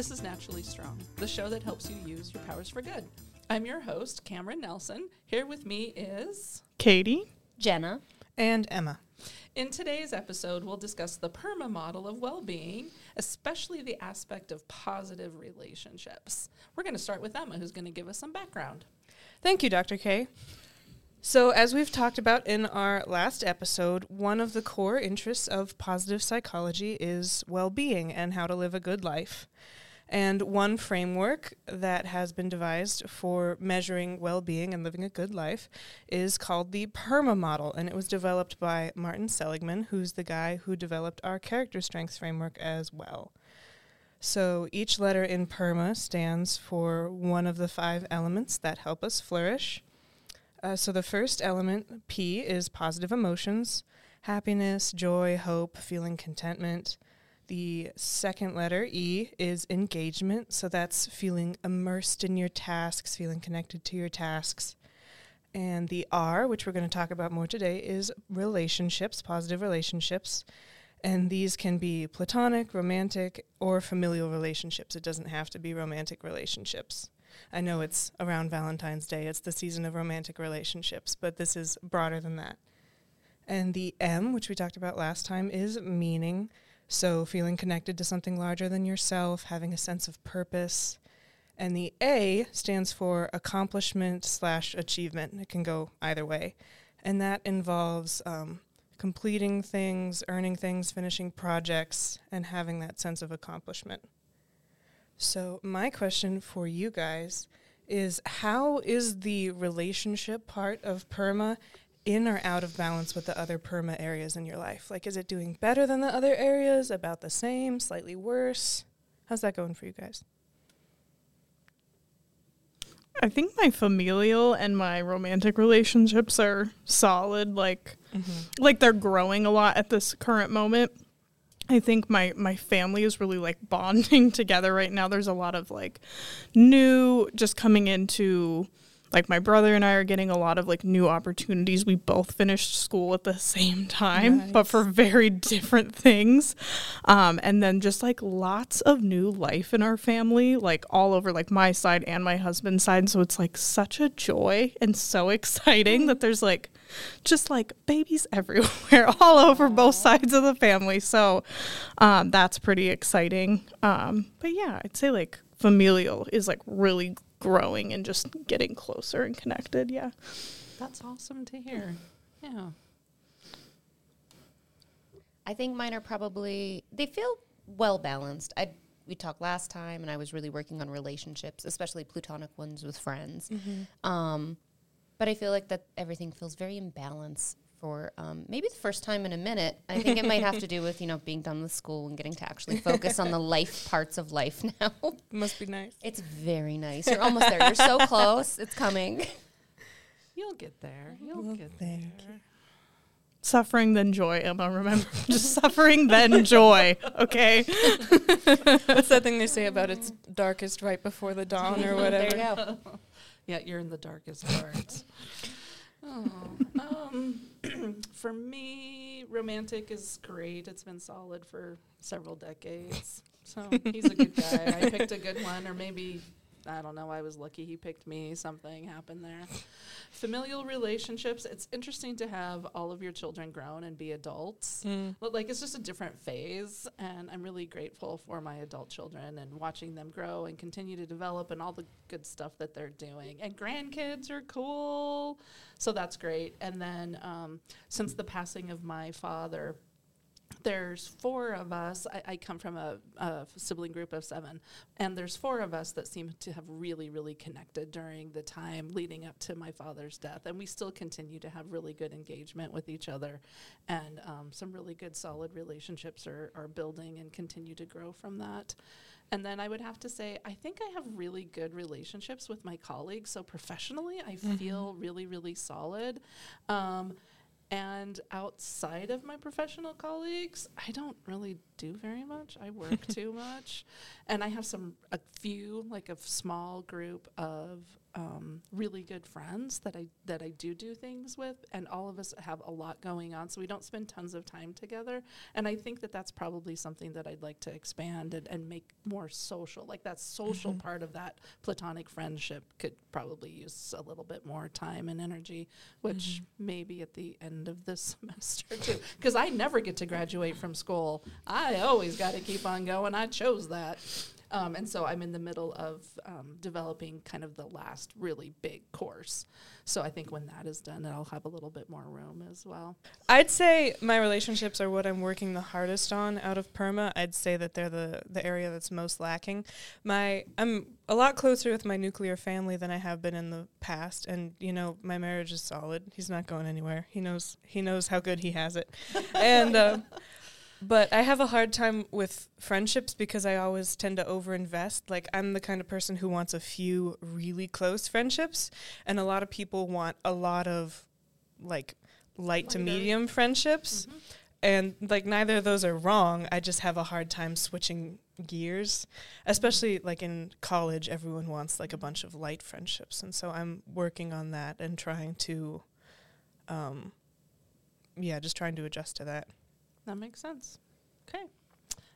This is Naturally Strong, the show that helps you use your powers for good. I'm your host, Cameron Nelson. Here with me is Katie, Jenna, and Emma. In today's episode, we'll discuss the PERMA model of well being, especially the aspect of positive relationships. We're going to start with Emma, who's going to give us some background. Thank you, Dr. K. So, as we've talked about in our last episode, one of the core interests of positive psychology is well being and how to live a good life. And one framework that has been devised for measuring well being and living a good life is called the PERMA model. And it was developed by Martin Seligman, who's the guy who developed our character strengths framework as well. So each letter in PERMA stands for one of the five elements that help us flourish. Uh, so the first element, P, is positive emotions happiness, joy, hope, feeling contentment. The second letter, E, is engagement. So that's feeling immersed in your tasks, feeling connected to your tasks. And the R, which we're going to talk about more today, is relationships, positive relationships. And these can be platonic, romantic, or familial relationships. It doesn't have to be romantic relationships. I know it's around Valentine's Day, it's the season of romantic relationships, but this is broader than that. And the M, which we talked about last time, is meaning. So feeling connected to something larger than yourself, having a sense of purpose. And the A stands for accomplishment slash achievement. It can go either way. And that involves um, completing things, earning things, finishing projects, and having that sense of accomplishment. So, my question for you guys is how is the relationship part of PERMA in or out of balance with the other PERMA areas in your life? Like, is it doing better than the other areas, about the same, slightly worse? How's that going for you guys? I think my familial and my romantic relationships are solid. Like, mm-hmm. like they're growing a lot at this current moment. I think my my family is really like bonding together right now. There's a lot of like new just coming into like my brother and I are getting a lot of like new opportunities. We both finished school at the same time, nice. but for very different things. Um, and then just like lots of new life in our family, like all over like my side and my husband's side. So it's like such a joy and so exciting that there's like just like babies everywhere, all over both sides of the family. So um, that's pretty exciting. Um, but yeah, I'd say like familial is like really growing and just getting closer and connected. Yeah. That's awesome to hear. Yeah. I think mine are probably they feel well balanced. I we talked last time and I was really working on relationships, especially platonic ones with friends. Mm-hmm. Um, but I feel like that everything feels very in balance for um, maybe the first time in a minute. I think it might have to do with you know being done with school and getting to actually focus on the life parts of life now. Must be nice. It's very nice. You're almost there. You're so close. It's coming. You'll get there. You'll well, get there. You. Suffering then joy, Emma. Remember, just suffering then joy. Okay. What's that thing they say about it's darkest right before the dawn or whatever? There you go. yeah, you're in the darkest parts. Oh, um, for me, romantic is great. It's been solid for several decades. So he's a good guy. I picked a good one, or maybe I don't know. I was lucky he picked me. Something happened there. Familial relationships. It's interesting to have all of your children grown and be adults. Mm. Like it's just a different phase, and I'm really grateful for my adult children and watching them grow and continue to develop and all the good stuff that they're doing. And grandkids are cool, so that's great. And then um, since the passing of my father there's four of us. I, I come from a, a, sibling group of seven, and there's four of us that seem to have really, really connected during the time leading up to my father's death. And we still continue to have really good engagement with each other, and um, some really good, solid relationships are, are building and continue to grow from that. And then I would have to say, I think I have really good relationships with my colleagues. So professionally, I mm-hmm. feel really, really solid. Um, and outside of my professional colleagues, I don't really do very much. I work too much. And I have some, a few, like a small group of um, really good friends that I that I do do things with, and all of us have a lot going on, so we don't spend tons of time together. And I think that that's probably something that I'd like to expand and, and make more social. Like that social part of that platonic friendship could probably use a little bit more time and energy, which maybe at the end of this semester too, because I never get to graduate from school. I always got to keep on going. I chose that. Um, and so I'm in the middle of um, developing kind of the last really big course. So I think when that is done, I'll have a little bit more room as well. I'd say my relationships are what I'm working the hardest on out of perma. I'd say that they're the the area that's most lacking. My I'm a lot closer with my nuclear family than I have been in the past, and you know my marriage is solid. He's not going anywhere. He knows he knows how good he has it, and. Uh, but I have a hard time with friendships because I always tend to overinvest. Like I'm the kind of person who wants a few really close friendships, and a lot of people want a lot of like light to medium friendships. And like neither of those are wrong. I just have a hard time switching gears, especially like in college. Everyone wants like a bunch of light friendships, and so I'm working on that and trying to, um, yeah, just trying to adjust to that. That makes sense. Okay.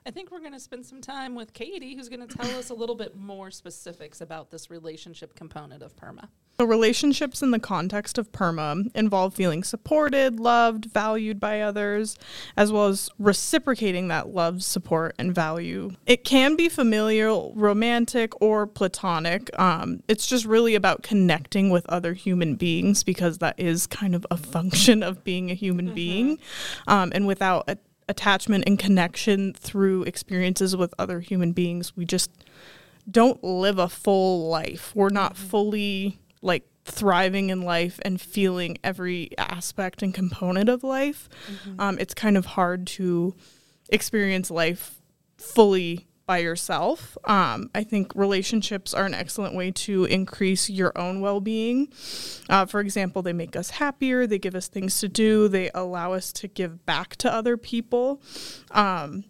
I think we're going to spend some time with Katie, who's going to tell us a little bit more specifics about this relationship component of PERMA. So, relationships in the context of PERMA involve feeling supported, loved, valued by others, as well as reciprocating that love, support, and value. It can be familial, romantic, or platonic. Um, it's just really about connecting with other human beings because that is kind of a function of being a human being. Um, and without a- attachment and connection through experiences with other human beings, we just don't live a full life. We're not fully like thriving in life and feeling every aspect and component of life. Um, it's kind of hard to experience life fully by yourself. Um, I think relationships are an excellent way to increase your own well being. Uh, for example, they make us happier, they give us things to do, they allow us to give back to other people. Um,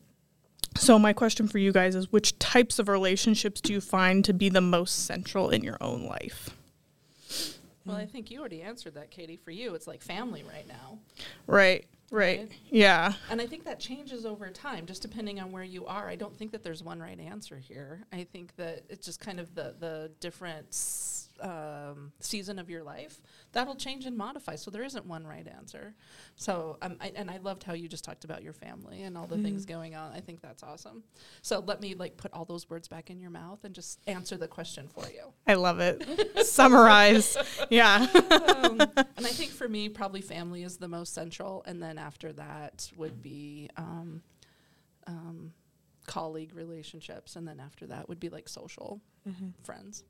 so, my question for you guys is which types of relationships do you find to be the most central in your own life? Well, I mm. think you already answered that, Katie. For you, it's like family right now. Right, right. Right. Yeah. And I think that changes over time, just depending on where you are. I don't think that there's one right answer here. I think that it's just kind of the the different s- um, season of your life that'll change and modify. So there isn't one right answer. So um, I, and I loved how you just talked about your family and all the things going on. I think that's awesome. So let me like put all those words back in your mouth and just answer the question for you. I love it. Summarize. Yeah. um, and I think for me, probably family is the most central, and then after that would be um, um, colleague relationships, and then after that would be like social friends.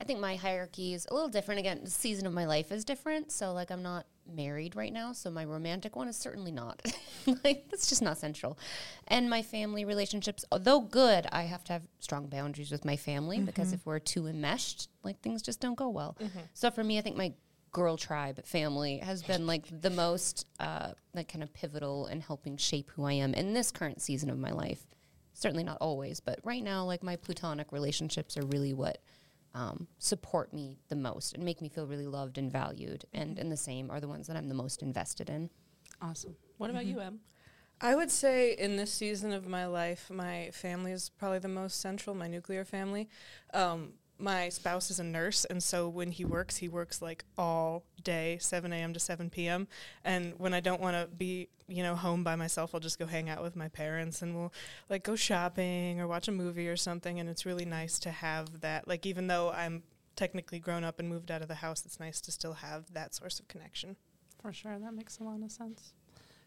I think my hierarchy is a little different. Again, the season of my life is different. So, like, I'm not married right now. So, my romantic one is certainly not. like, that's just not central. And my family relationships, although good, I have to have strong boundaries with my family because if we're too enmeshed, like, things just don't go well. So, for me, I think my girl tribe family has been like the most, uh, like, kind of pivotal in helping shape who I am in this current season of my life. Certainly not always, but right now, like, my platonic relationships are really what um, support me the most and make me feel really loved and valued. And and the same are the ones that I'm the most invested in. Awesome. What about you, Em? I would say in this season of my life, my family is probably the most central, my nuclear family. Um, my spouse is a nurse, and so when he works, he works like all day, 7 a.m. to 7 p.m. And when I don't want to be, you know, home by myself, I'll just go hang out with my parents and we'll like go shopping or watch a movie or something. And it's really nice to have that. Like, even though I'm technically grown up and moved out of the house, it's nice to still have that source of connection. For sure, that makes a lot of sense.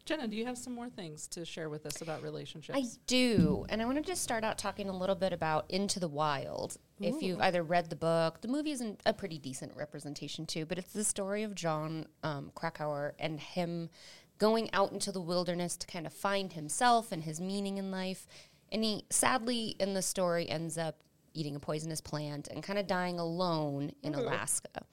Jenna, do you have some more things to share with us about relationships? I do. And I want to just start out talking a little bit about Into the Wild. If you've either read the book, the movie isn't a pretty decent representation too, but it's the story of John um, Krakauer and him going out into the wilderness to kind of find himself and his meaning in life. And he sadly in the story ends up eating a poisonous plant and kind of dying alone in Alaska.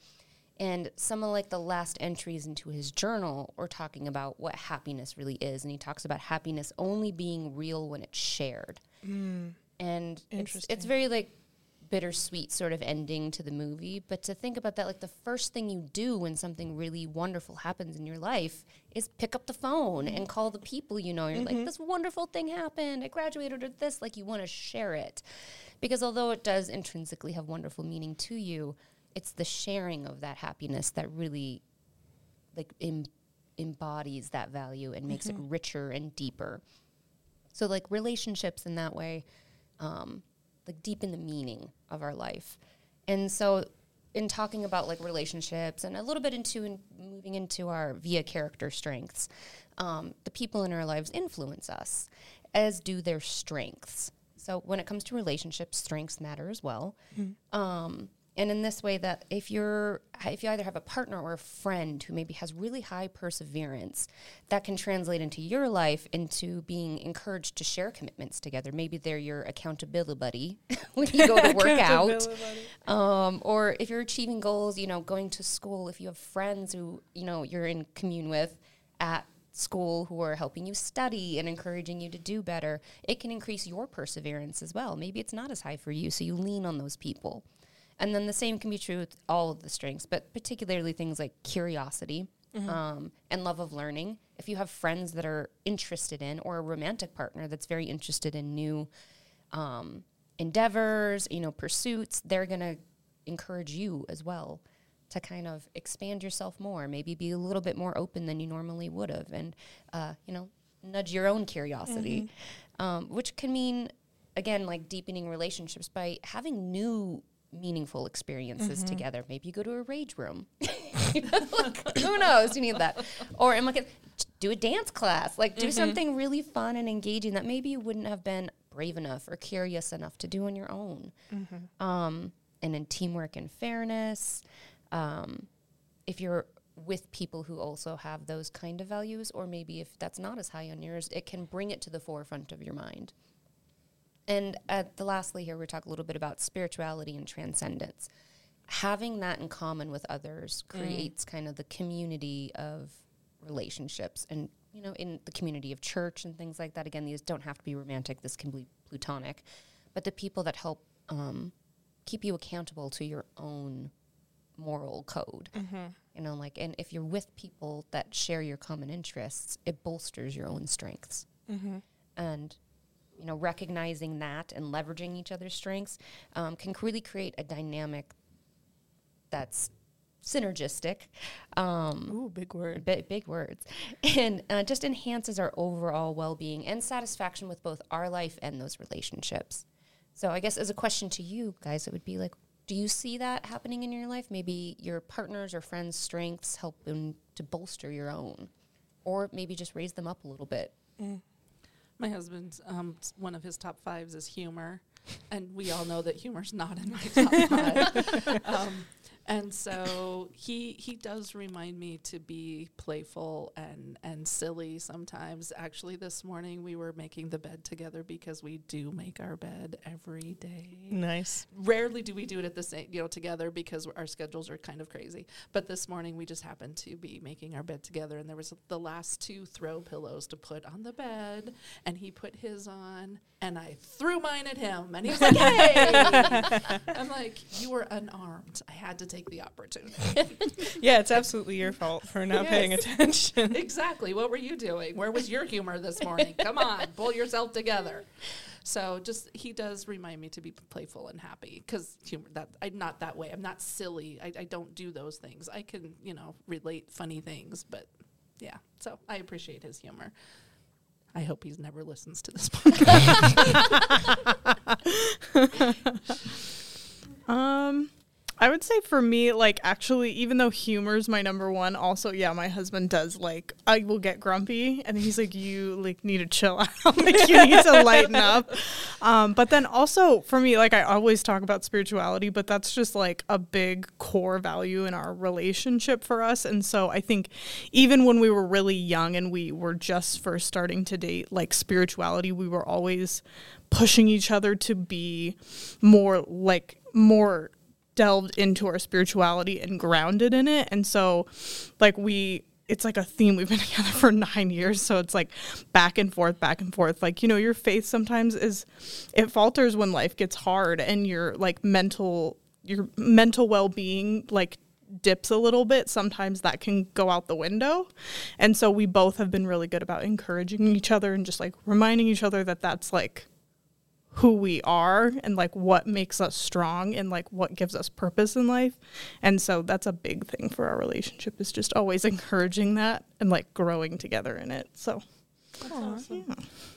And some of like the last entries into his journal are talking about what happiness really is. And he talks about happiness only being real when it's shared. Hmm. And it's, it's very like bittersweet sort of ending to the movie, but to think about that, like the first thing you do when something really wonderful happens in your life is pick up the phone and call the people you know. You're like, mm-hmm. this wonderful thing happened. I graduated with this. Like, you want to share it. Because although it does intrinsically have wonderful meaning to you, it's the sharing of that happiness that really like em- embodies that value and makes it richer and deeper. So like relationships in that way, um, like deepen the meaning of our life. And so in talking about like relationships and a little bit into in moving into our VIA character strengths, um, the people in our lives influence us, as do their strengths. So when it comes to relationships, strengths matter as well. Um, and in this way that if you're if you either have a partner or a friend who maybe has really high perseverance that can translate into your life into being encouraged to share commitments together. Maybe they're your accountability buddy when you go to work out. um, or if you're achieving goals you know going to school if you have friends who you know you're in commune with at school who are helping you study and encouraging you to do better it can increase your perseverance as well. Maybe it's not as high for you so you lean on those people and then the same can be true with all of the strengths, but particularly things like curiosity um, and love of learning. If you have friends that are interested in, or a romantic partner that's very interested in new um, endeavors, you know, pursuits, they're going to encourage you as well to kind of expand yourself more, maybe be a little bit more open than you normally would have, and, uh, you know, nudge your own curiosity, um, which can mean, again, like deepening relationships by having new meaningful experiences together. Maybe you go to a rage room. Like, who knows? You need that. Or I'm like, do a dance class. Like, do something really fun and engaging that maybe you wouldn't have been brave enough or curious enough to do on your own. Um, and in teamwork and fairness, um, if you're with people who also have those kind of values, or maybe if that's not as high on yours, it can bring it to the forefront of your mind. And at the lastly here, we talk a little bit about spirituality and transcendence. Having that in common with others mm. creates kind of the community of relationships and you know in the community of church and things like that. Again these don't have to be romantic. This can be plutonic. But the people that help um, keep you accountable to your own moral code. Mm-hmm. You know like and if you're with people that share your common interests it bolsters your own strengths. Mm-hmm. And you know recognizing that and leveraging each other's strengths um, can really create a dynamic that's synergistic um, Ooh, big word. big, big words. And uh, just enhances our overall well-being and satisfaction with both our life and those relationships. So i guess as a question to you guys it would be like do you see that happening in your life? Maybe your partners or friends strengths help them to bolster your own or maybe just raise them up a little bit My husband's um, one of his top fives is humor, and we all know that humor's not in my top five. um, and so he he does remind me to be playful and and silly sometimes. Actually, this morning we were making the bed together because we do make our bed every day Nice. rarely do we do it at the same you know together because our schedules are kind of crazy but this morning we just happened to be making our bed together and there was the last two throw pillows to put on the bed and he put his on and i threw mine at him and he was like hey i'm like you were unarmed i had to take the opportunity. Yeah, it's absolutely your fault for not paying attention. exactly. What were you doing? Where was your humor this morning? Come on pull yourself together. So just he does remind me to be playful and happy because humor that i'm not that way. I'm not silly. I, I don't do those things. I can you know relate funny things but yeah. So i appreciate his humor. I hope he's never listens to this podcast. Um, I would say for me, like actually, even though humor's my number one, also yeah, my husband does like I will get grumpy, and he's like, you like need to chill out, like you need to lighten up. Um, but then also for me, like I always talk about spirituality, but that's just like a big core value in our relationship for us, and so I think even when we were really young and we were just first starting to date, like spirituality, we were always pushing each other to be more like more delved into our spirituality and grounded in it. And so like we it's like a theme we've been together for nine years. So it's like back and forth back and forth. Like you know your faith sometimes is it falters when life gets hard and your like mental your mental well-being like dips a little bit. Sometimes that can go out the window. And so we both have been really good about encouraging each other and just like reminding each other that that's like who we are and like what makes us strong and like what gives us purpose in life. And so that's a big thing for our relationship is just always encouraging that and like growing together in it. So That's awesome.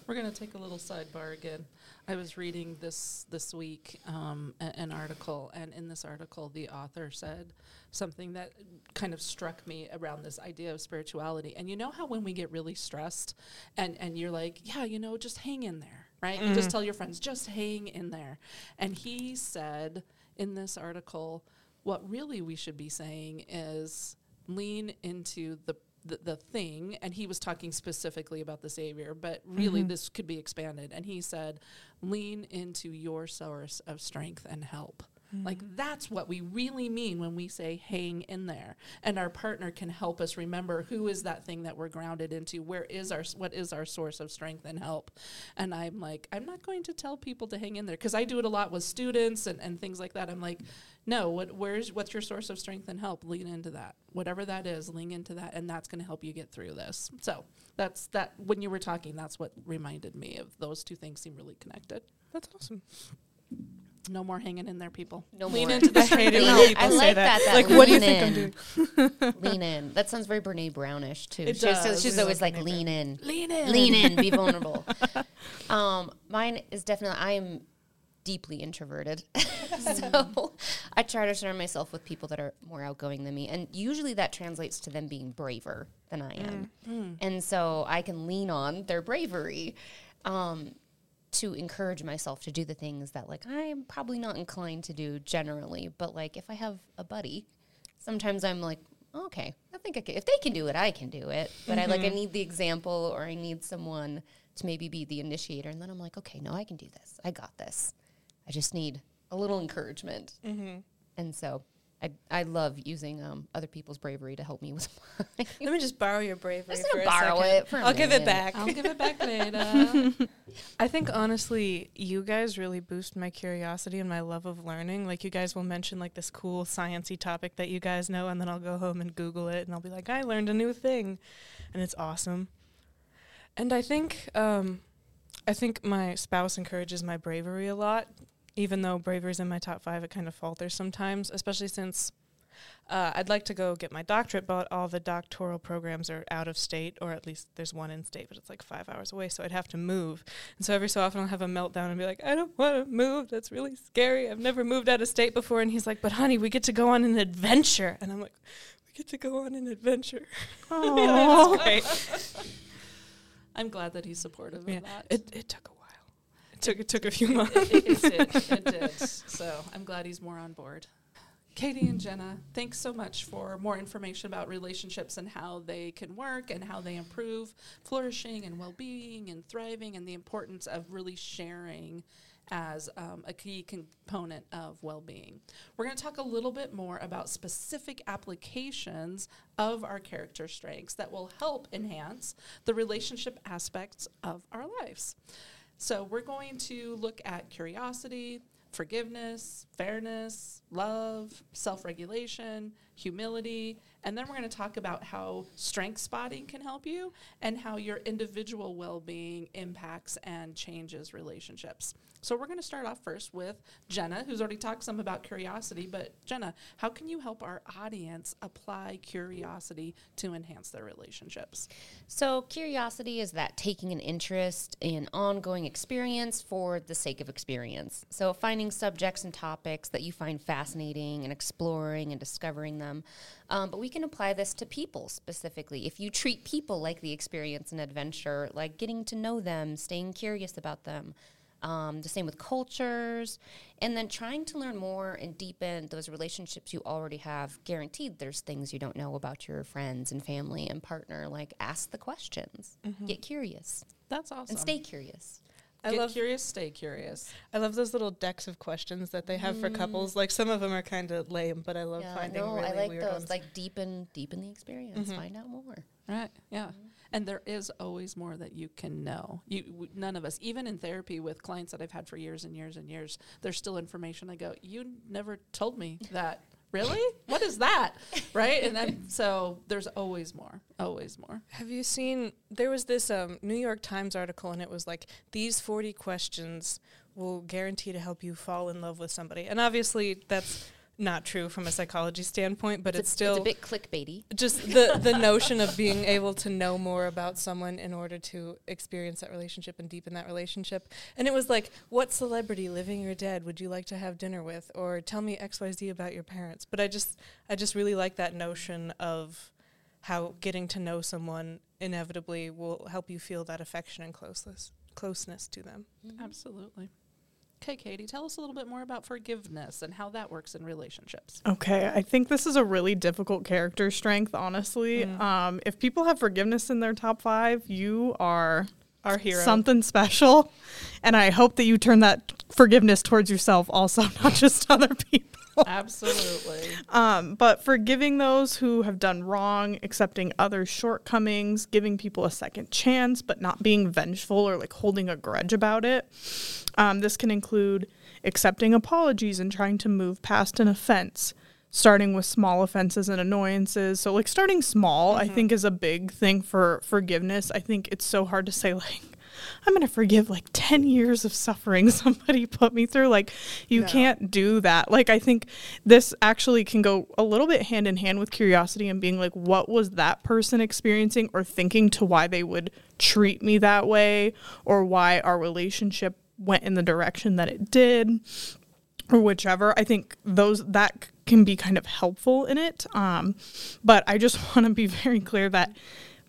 We're going to take a little sidebar again. I was reading this this week um, a- an article, and in this article, the author said something that kind of struck me around this idea of spirituality. And you know how when we get really stressed, and and you're like, yeah, you know, just hang in there, right? You just mm-hmm. tell your friends, just hang in there. And he said in this article, what really we should be saying is lean into the the, the thing. And he was talking specifically about the savior but really mm-hmm. this could be expanded. And he said lean into your source of strength and help like mm. that's what we really mean when we say hang in there. And our partner can help us remember who is that thing that we're grounded into where is our what is our source of strength and help. And i'm like i'm not going to tell people to hang in there because i do it a lot with students and, and things like that. I'm like no what where's what's your source of strength and help? Lean into that. Whatever that is lean into that and that's going to help you get through this. So that's that when you were talking that's what reminded me of those two things seem really connected. That's awesome. No more hanging in there people No lean more. into the I hate it Lean when in. people I like that. that, that Like, what do you lean think I'm doing? lean in. That sounds very Brene Brownish too. It she's, so- does. she's always love like lean in, lean in lean in, be vulnerable. Um, mine is definitely I am deeply introverted, so I try to surround myself with people that are more outgoing than me, and usually that translates to them being braver than I am, and so I can lean on their bravery. Um, to encourage myself to do the things that like I'm probably not inclined to do generally, but like if I have a buddy, sometimes I'm like, okay, I think I can. If they can do it, I can do it. But I like I mm-hmm. need the example, or I need someone to maybe be the initiator, and then I'm like, okay, no, I can do this. I got this. I just need a little encouragement, mm-hmm. and so. I, I love using um, other people's bravery to help me with mine. Let me just borrow your bravery Just for gonna a borrow second. it for a I'll give it back. i'll give it back later I think honestly, you guys really boost my curiosity and my love of learning. Like you guys will mention like this cool sciency topic that you guys know, and then I'll go home and Google it, and I'll be like, I learned a new thing, and it's awesome. And I think, um, I think my spouse encourages my bravery a lot, even though bravery's in my top five. It kind of falters sometimes, especially since. Uh, I'd like to go get my doctorate, but all the doctoral programs are out of state, or at least there's one in state, but it's like five hours away, so I'd have to move. And so every so often I'll have a meltdown and be like, I don't want to move. That's really scary. I've never moved out of state before. And he's like, But honey, we get to go on an adventure. And I'm like, We get to go on an adventure. oh, Right. i'm glad that he's supportive Yeah, of that It, it took a took, it took a few months. it, it, it did. It did. So I'm glad he's more on board. Katie and Jenna, thanks so much for more information about relationships and how they can work and how they improve flourishing and well being and thriving and the importance of really sharing as um, a key component of well being. We're going to talk a little bit more about specific applications of our character strengths that will help enhance the relationship aspects of our lives. So, we're going to look at curiosity, forgiveness, fairness, love, self regulation, humility, and then we're going to talk about how strength spotting can help you and how your individual well being impacts and changes relationships. So, we're going to start off first with Jenna, who's already talked some about curiosity. But, Jenna, how can you help our audience apply curiosity to enhance their relationships? So, curiosity is that taking an interest in ongoing experience for the sake of experience. So, finding subjects and topics that you find fascinating and exploring and discovering them. Um, but we can apply this to people specifically. If you treat people like the experience and adventure, like getting to know them, staying curious about them, um, the same with cultures, and then trying to learn more and deepen those relationships you already have. Guaranteed, there's things you don't know about your friends and family and partner. Like, ask the questions, mm-hmm. get curious, That's awesome. and stay curious. I Get love curious, stay curious. I love those little decks of questions that they have for mm. couples. Like some of them are kind of lame, but I love Yeah, finding no, really I like weird those. ones. Like deepen, deepen the experience. Mm-hmm. Find out more. Right. Yeah. Mm-hmm. And there is always more that you can know. You w- none of us, even in therapy with clients that I've had for years and years and years, there's still information. I go, you never told me that. Really? What is that? Right? And then so there's always more. Always more. Have you seen? There was this um, New York Times article, and it was like these forty questions will guarantee to help you fall in love with somebody. And obviously, that's not true from a psychology standpoint, but it's, a, still it's a bit clickbaity. just the the notion of being able to know more about someone in order to experience that relationship and deepen that relationship. And it was like, what celebrity, living or dead, would you like to have dinner with, or tell me X Y Z about your parents? But I just I just really like that notion of how getting to know someone inevitably will help you feel that affection and closeness closeness to them. Mm-hmm. Absolutely. Okay, Katie, tell us a little bit more about forgiveness and how that works in relationships. Okay, I think this is a really difficult character strength, honestly. Um, if people have forgiveness in their top five, you are Our hero. something special. And I hope that you turn that forgiveness towards yourself also, not just other people. Absolutely. Um, but forgiving those who have done wrong, accepting others' shortcomings, giving people a second chance, but not being vengeful or like holding a grudge about it. Um, this can include accepting apologies and trying to move past an offense, starting with small offenses and annoyances. So, like, starting small, I think, is a big thing for forgiveness. I think it's so hard to say, like, I'm going to forgive like 10 years of suffering somebody put me through. Like, you No. can't do that. Like, I think this actually can go a little bit hand in hand with curiosity and being like, what was that person experiencing or thinking to why they would treat me that way or why our relationship went in the direction that it did or whichever. I think those that can be kind of helpful in it. Um, but I just want to be very clear that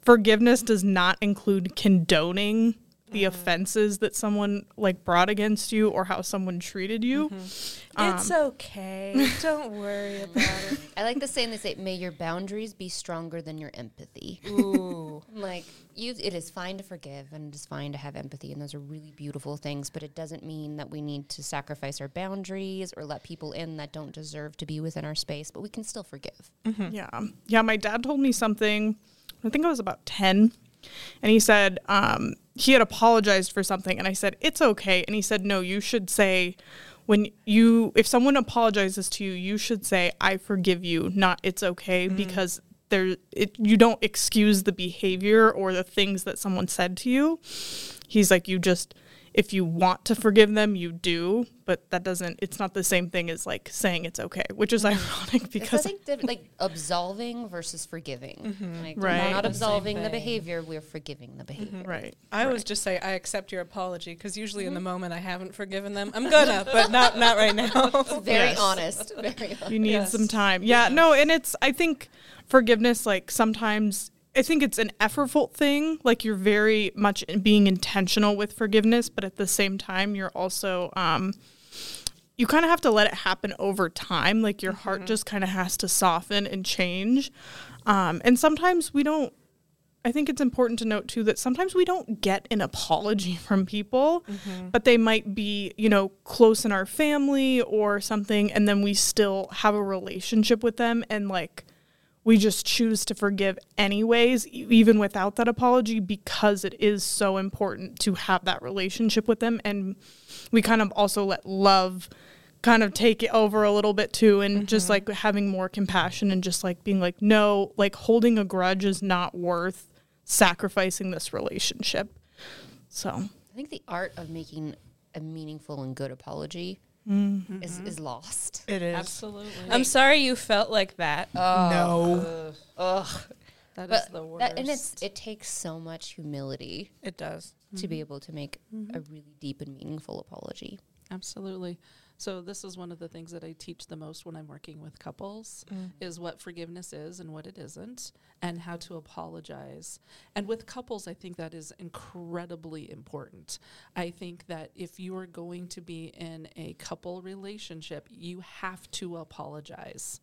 forgiveness does not include condoning the mm-hmm. offenses that someone like brought against you or how someone treated you. Mm-hmm. it's um, okay. Don't worry about it. I like the saying they say, "May your boundaries be stronger than your empathy." Ooh. like you, it is fine to forgive and it is fine to have empathy, and those are really beautiful things. But it doesn't mean that we need to sacrifice our boundaries or let people in that don't deserve to be within our space. But we can still forgive. Mm-hmm. Yeah. Yeah. My dad told me something, I think I was about 10. And he said, um, he had apologized for something. And I said, it's okay. And he said, no, you should say, when you, if someone apologizes to you, you should say, I forgive you, not it's okay, because there, it, you don't excuse the behavior or the things that someone said to you. He's like, you just, if you want to forgive them, you do, but that doesn't, it's not the same thing as like saying it's okay, which is mm-hmm. ironic It's, I because think diff- like absolving versus forgiving. Mm-hmm. Like Right. we're not absolving the thing. behavior; we're forgiving the mm-hmm. behavior. Right. I always just say I accept your apology because usually in the moment I haven't forgiven them. I'm gonna, but not not right now. Very Yes. honest. Very honest. You need Yes. some time. Yeah, no, and it's I think forgiveness like sometimes I think it's an effortful thing. Like you're very much being intentional with forgiveness, but at the same time you're also um you kind of have to let it happen over time. Like your heart just kind of has to soften and change. Um and sometimes we don't I think it's important to note too that sometimes we don't get an apology from people, but they might be, you know, close in our family or something, and then we still have a relationship with them and like we just choose to forgive anyways, even without that apology, because it is so important to have that relationship with them. And we kind of also let love kind of take it over a little bit too and just mm-hmm. like having more compassion and just like being like no like holding a grudge is not worth sacrificing this relationship so I think the art of making a meaningful and good apology Mm-hmm. is, is lost. It is. Absolutely. I'm sorry you felt like that. no, Ugh. That is But the worst. that, and it's it takes so much humility it does. to be mm-hmm. able to make mm-hmm. a really deep and meaningful apology. Absolutely. So this is one of the things that I teach the most when I'm working with couples mm. is what forgiveness is and what it isn't and how to apologize. And with couples I think that is incredibly important. I think that if you are going to be in a couple relationship, you have to apologize.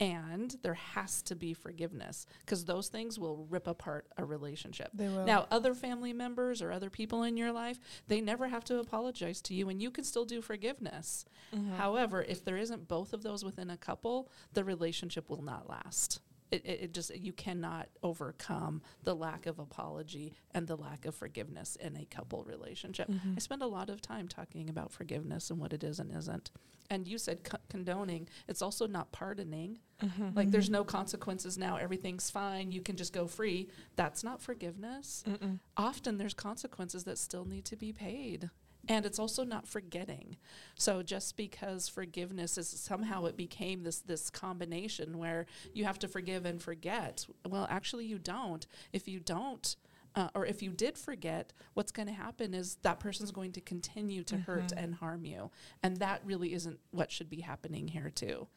And there has to be forgiveness because those things will rip apart a relationship. They will. Now, other family members or other people in your life, they never have to apologize to you, and you can still do forgiveness. Mm-hmm. However, if there isn't both of those within a couple, the relationship will not last. It, it, just you cannot overcome the lack of apology and the lack of forgiveness in a couple relationship. Mm-hmm. I spend a lot of time talking about forgiveness and what it is and isn't. And you said co- condoning; it's also not pardoning. Mm-hmm. Like there's no consequences now; everything's fine. You can just go free. That's not forgiveness. Mm-mm. Often there's consequences that still need to be paid. And it's also not forgetting. So just because forgiveness is somehow it became this this combination where you have to forgive and forget. Well, actually you don't. If you don't uh, or if you did forget, what's going to happen is that person's going to continue to hurt and harm you. And that really isn't what should be happening here, too.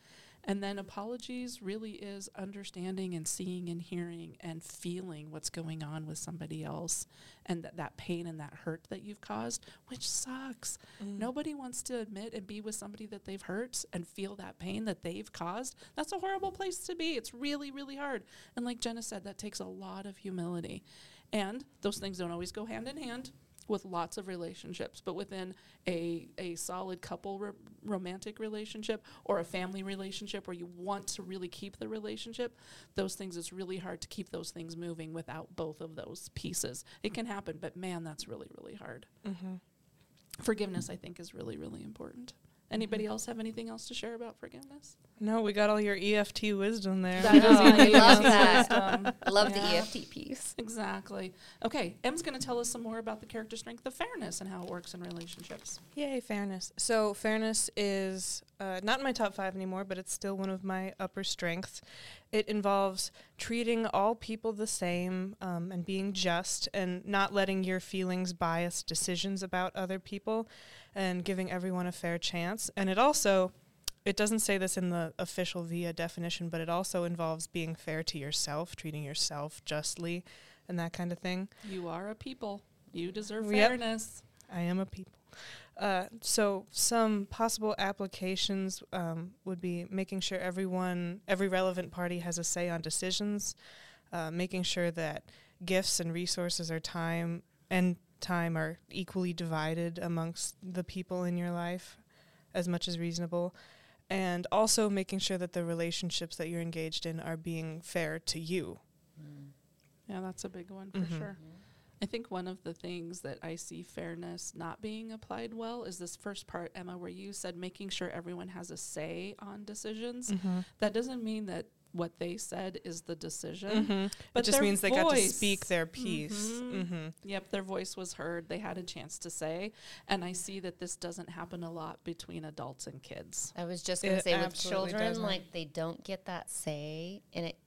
And then apologies really is understanding and seeing and hearing and feeling what's going on with somebody else and that that pain and that hurt that you've caused, which sucks. Mm. Nobody wants to admit and be with somebody that they've hurt and feel that pain that they've caused. That's a horrible place to be. It's really, really hard. And like Jenna said, that takes a lot of humility. And those things don't always go hand in hand with lots of relationships, but within a, a solid couple ro- romantic relationship or a family relationship where you want to really keep the relationship, those things it's really hard to keep those things moving without both of those pieces. It can happen, but man, that's really, really hard. Mm-hmm. Forgiveness, I think, is really, really important. Anybody else have anything else to share about forgiveness? No, we got all your EFT wisdom there. That is I love that. I love Yeah. the EFT piece. Exactly. Okay, Em's going to tell us some more about the character strength of fairness and how it works in relationships. Yay, fairness. So, fairness is uh, not in my top five anymore, but it's still one of my upper strengths. It involves treating all people the same um, and being just and not letting your feelings bias decisions about other people and giving everyone a fair chance. And it also, it doesn't say this in the official VIA definition, but it also involves being fair to yourself, treating yourself justly, and that kind of thing. You are a people. You deserve Yep. fairness. I am a people. Uh, so some possible applications um, would be making sure everyone, every relevant party has a say on decisions, uh, making sure that gifts and resources are time and time are equally divided amongst the people in your life as much as reasonable. And also making sure that the relationships that you're engaged in are being fair to you. Yeah, that's a big one for Mhm. sure. I think one of the things that I see fairness not being applied well is this first part, Emma, where you said making sure everyone has a say on decisions. Mm-hmm. That doesn't mean that what they said is the decision. But But it just their means they got to speak their piece. Mhm. Mm-hmm. Yep, their voice was heard. They had a chance to say. And I see that this doesn't happen a lot between adults and kids. I was just going to say with children, doesn't. like they don't get that say, and it,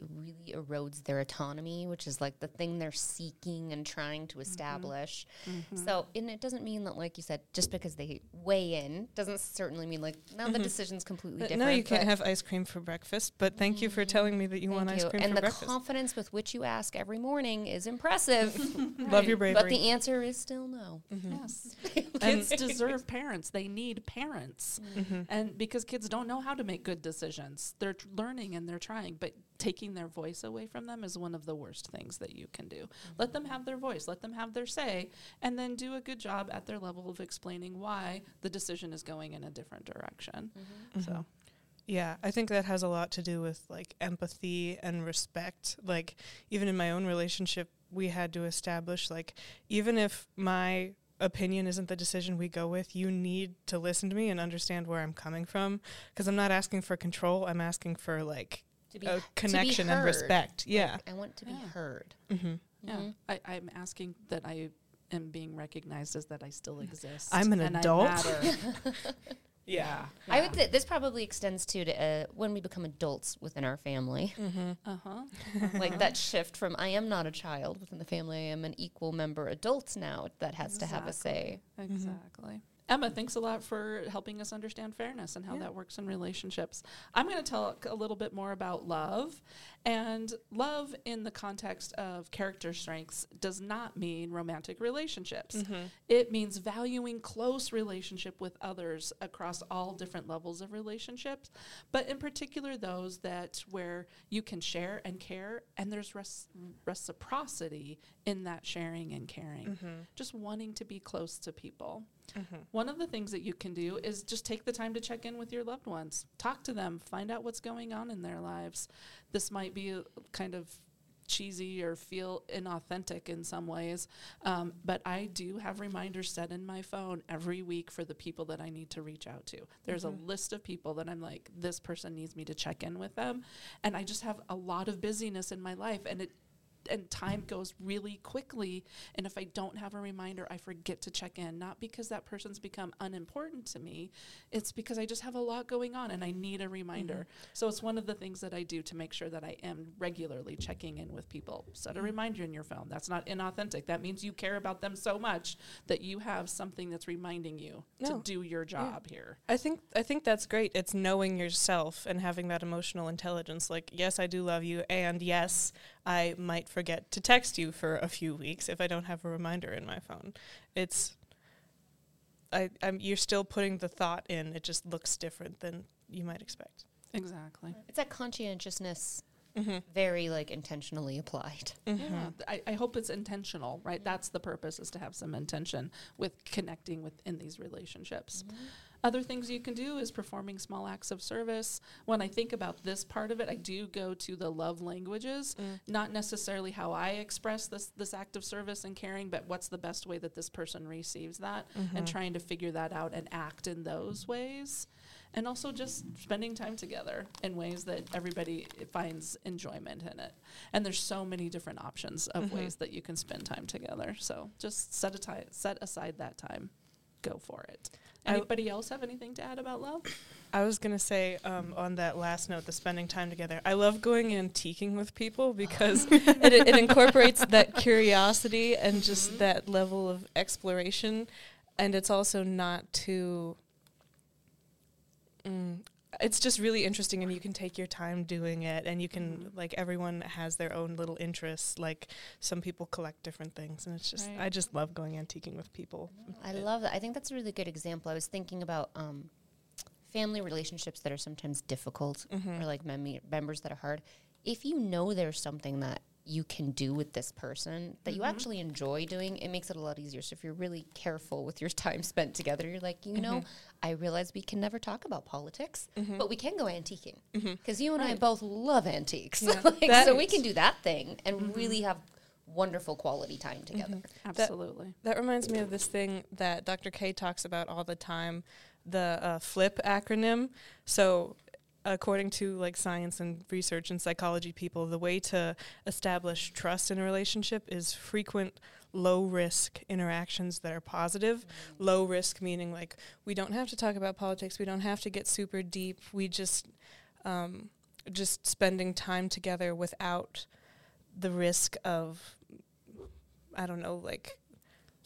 it really erodes their autonomy, which is like the thing they're seeking and trying to mm-hmm. establish. Mm-hmm. So, and it doesn't mean that, like you said, just because they weigh in doesn't certainly mean like now the mm-hmm. decision's completely uh, different. No, you can't have ice cream for breakfast. But thank you for telling me that you want thank ice cream And for the breakfast. confidence with which you ask every morning is impressive. Love your bravery. but the answer is still no. Yes. kids deserve parents. They need parents. Mm-hmm. And because kids don't know how to make good decisions, they're tr- learning and they're trying, but taking their voice away from them is one of the worst things that you can do. Let them have their voice, let them have their say, and then do a good job at their level of explaining why the decision is going in a different direction. Mm-hmm. So, mm-hmm. Yeah, I think that has a lot to do with like empathy and respect. Like even in my own relationship, we had to establish like even if my opinion isn't the decision we go with, you need to listen to me and understand where I'm coming from because I'm not asking for control, I'm asking for like To be, a to be connection and respect. Yeah. Like, I want to be Yeah. heard. hmm yeah, Mhm. I, I'm asking that I am being recognized as that I still exist. I'm an and adult. matter. Yeah. I would say this probably extends to, to uh, when we become adults within our family. Mm-hmm. Uh huh. like that shift from I am not a child within the family, I am an equal member adult now that has to have a say. Exactly. Emma, thanks a lot for helping us understand fairness and how Yeah. that works in relationships. I'm going to talk a little bit more about love. And love, in the context of character strengths, does not mean romantic relationships. Mm-hmm. It means valuing close relationship with others across all different levels of relationships, but in particular those that where you can share and care, and there's res- reciprocity in that sharing and caring. Mm-hmm. Just wanting to be close to people. One of the things that you can do is just take the time to check in with your loved ones, talk to them, find out what's going on in their lives. This might be kind of cheesy or feel inauthentic in some ways, um, but I do have reminders set in my phone every week for the people that I need to reach out to. There's a list of people that I'm like, this person needs me to check in with them, and I just have a lot of busyness in my life, and it and time goes really quickly and if i don't have a reminder i forget to check in. Not because that person's become unimportant to me it's because i just have a lot going on and i need a reminder. Mm-hmm. So it's one of the things that i do to make sure that i am regularly checking in with people. Set a mm-hmm. reminder in your phone. That's not inauthentic. That means you care about them so much that you have something that's reminding you No. to do your job here. I think I think that's great. It's knowing yourself and having that emotional intelligence. Like, yes, I do love you, and yes, I might forget to text you for a few weeks if I don't have a reminder in my phone. It's I I'm you're still putting the thought in. It just looks different than you might expect. exactly It's that conscientiousness, Mm-hmm. very like intentionally applied. Yeah, I, I hope it's intentional, right? That's the purpose is to have some intention with connecting within these relationships. Other things you can do is performing small acts of service. When I think about this part of it, I do go to the love languages, mm. not necessarily how I express this this act of service and caring, but what's the best way that this person receives that, and mm-hmm. trying to figure that out and act in those ways, and also just spending time together in ways that everybody finds enjoyment in it. And there's so many different options of mm-hmm. ways that you can spend time together. So just set a ti- set aside that time, go for it. Anybody else have anything to add about love? I was gonna say um, on that last note, the spending time together. I love going antiquing with people because it, it incorporates that curiosity and just that level of exploration, and it's also not too. It's just really interesting, and you can take your time doing it, and you can like everyone has their own little interests. Like some people collect different things, and it's just Right. I just love going antiquing with people. I love that. I think that's a really good example. I was thinking about um, family relationships that are sometimes difficult or like mem- members that are hard. If you know there's something that you can do with this person that you mm-hmm. actually enjoy doing, it makes it a lot easier. So if you're really careful with your time spent together, you're like, you know, mm-hmm. I realize we can never talk about politics, mm-hmm. but we can go antiquing because you and I both love antiques. Yeah. Like, That- so we can do that thing and really have wonderful quality time together. Absolutely. That reminds me of this thing that Dr. K talks about all the time, the uh, FLIP acronym. So, according to like science and research and psychology people, the way to establish trust in a relationship is frequent low risk interactions that are positive. Low risk meaning like we don't have to talk about politics, we don't have to get super deep. We just um, just spending time together without the risk of I don't know, like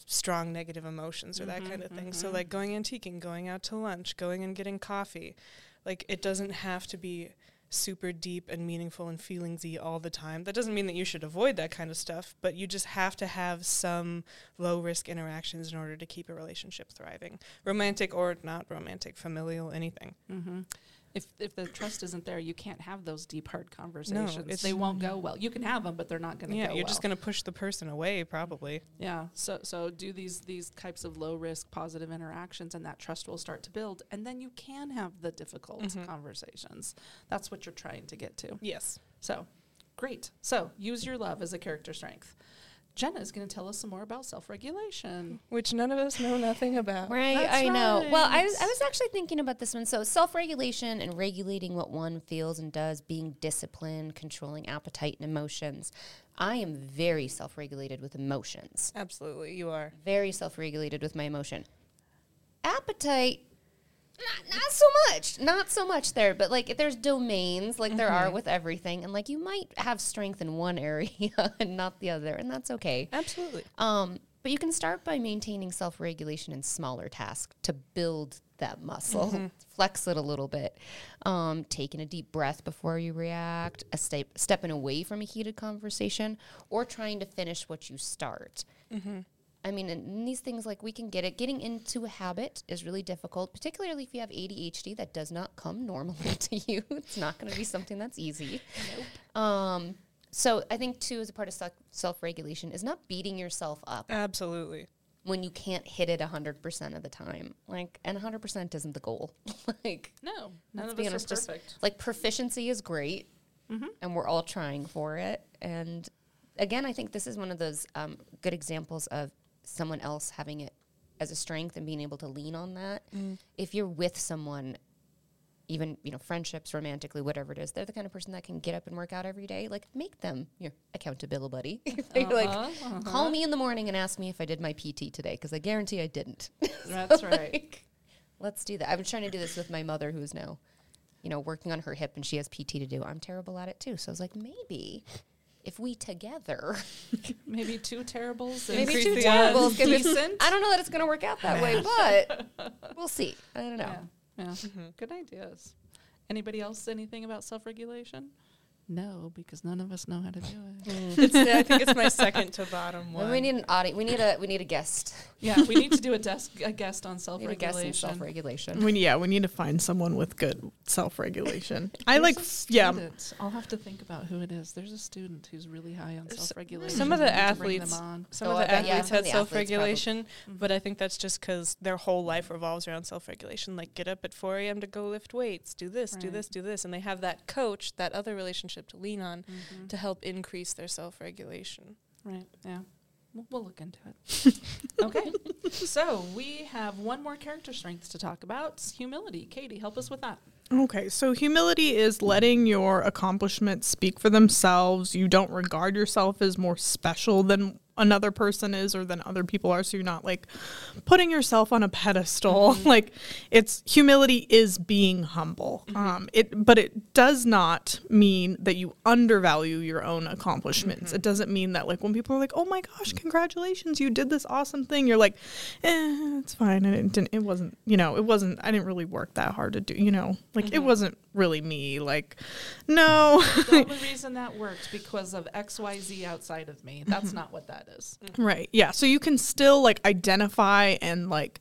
strong negative emotions or that Mhm, kind of thing. So mhm. like going antiquing, going out to lunch, going and getting coffee. Like it doesn't have to be super deep and meaningful and feelingsy all the time. That doesn't mean that you should avoid that kind of stuff, but you just have to have some low risk interactions in order to keep a relationship thriving. Romantic or not romantic, familial, anything. hmm If if the trust isn't there, you can't have those deep hard conversations. it's- they won't go well. You can have them, but they're not going to Yeah, you're well. just going to push the person away probably. Yeah. So so do these these types of low risk positive interactions and that trust will start to build and then you can have the difficult Mhm. conversations. That's what you're trying to get to. Yes. So, great. So, use your love as a character strength. Jenna is going to tell us some more about self-regulation. Which none of us know nothing about. Right, That's I know. Well, I was I was actually thinking about this one. So self-regulation and regulating what one feels and does, being disciplined, controlling appetite and emotions. I am very self-regulated with emotions. Absolutely, you are. Very self-regulated with my emotion. Appetite not, not so much. Not so much there, but like there's domains like there are with everything and like you might have strength in one area and not the other and that's okay. Absolutely. Um, But you can start by maintaining self regulation in smaller tasks to build that muscle, flex it a little bit. Um, taking a deep breath before you react, a step, stepping away from a heated conversation, or trying to finish what you start. I mean, and these things like we can get it. Getting into a habit is really difficult, particularly if you have ADHD. That does not come normally to you. It's not going to be something that's easy. Um, so I think too, as a part of self regulation, is not beating yourself up Absolutely. when you can't hit it hundred percent of the time. Like, and hundred percent isn't the goal. like, No, none of us honest, are just- perfect. like proficiency is great, and we're all trying for it. And again, I think this is one of those um, good examples of someone else having it as a strength and being able to lean on that. If you're with someone, even you know friendships, romantically, whatever it is, they're the kind of person that can get up and work out every day. Like make them your accountability buddy. They're like, Uh-huh, call me in the morning and ask me if I did my PT today because I guarantee I didn't. That's right. Like, let's do that. I've been trying to do this with my mother, who's now, you know, working on her hip, and she has PT to do. I'm terrible at it too. So I was like, maybe if we together, Maybe two terribles. maybe two terribles. odds. can be- Decent. I don't know that it's going to work out that way, but we'll see. I don't know. Yeah, yeah. Mm-hmm. Good ideas. Anybody else? Anything about self-regulation? No, because none of us know how to do it. Mm, it's, I think it's my second to bottom one. we need an audit. We need a we need a guest. Yeah, we need to do a desk a guest on We need a guest in self-regulation. self-regulation. We, yeah, we need to find someone with good self regulation. I like yeah. I'll have to think about who it is. There's a student who's really high on self-regulation. some of the We need to bring athletes- Some Oh, of the bet, athletes some of had the athletes probably. self-regulation, mm-hmm. but I think that's just because their whole life revolves around self-regulation. Like, get up at 4 a.m. to go lift weights, do this, do this, do this, and they have that coach, that other relationship to lean on Mhm. to help increase their self-regulation. Right. Yeah. We'll, we'll look into it. okay. So we have one more character strength to talk about: humility. Katie, help us with that. Okay, so humility is letting your accomplishments speak for themselves. You don't regard yourself as more special than another person is or than other people are. So you're not like putting yourself on a pedestal. Mm-hmm. like it's humility is being humble. Mm-hmm. Um, it but it does not mean that you undervalue your own accomplishments. Mm-hmm. It doesn't mean that like when people are like, "Oh my gosh, congratulations, you did this awesome thing," you're like, "Eh, it's fine." And it didn't. It wasn't. You know, it wasn't. I didn't really work that hard to do. You know, like it wasn't really me. Like, no. The only reason that worked because of X, Y, Z outside of me. That's not what that is. Right. Yeah. So you can still like identify and like,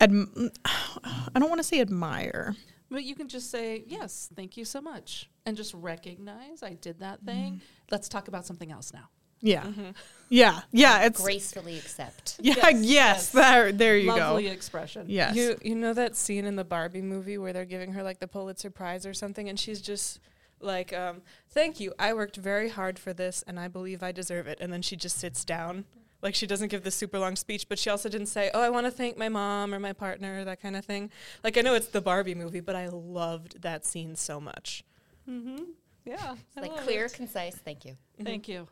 adm- I don't want to say admire. But you can just say, yes, thank you so much. And just recognize I did that thing. Mm-hmm. Let's talk about something else now. Yeah. Mm-hmm. Yeah. Yeah. It's Gracefully accept. yeah. Yes, Yes. yes. There. There you Lovely go. Lovely expression. Yes. You you know that scene in the Barbie movie where they're giving her like the Pulitzer Prize or something, and she's just like, um, "Thank you, I worked very hard for this, and I believe I deserve it." And then she just sits down, like she doesn't give the super long speech, but she also didn't say, "Oh, I want to thank my mom or my partner," that kind of thing. Like I know it's the Barbie movie, but I loved that scene so much. Mm-hmm. Yeah. I like clear, it. concise. Thank you. Thank you.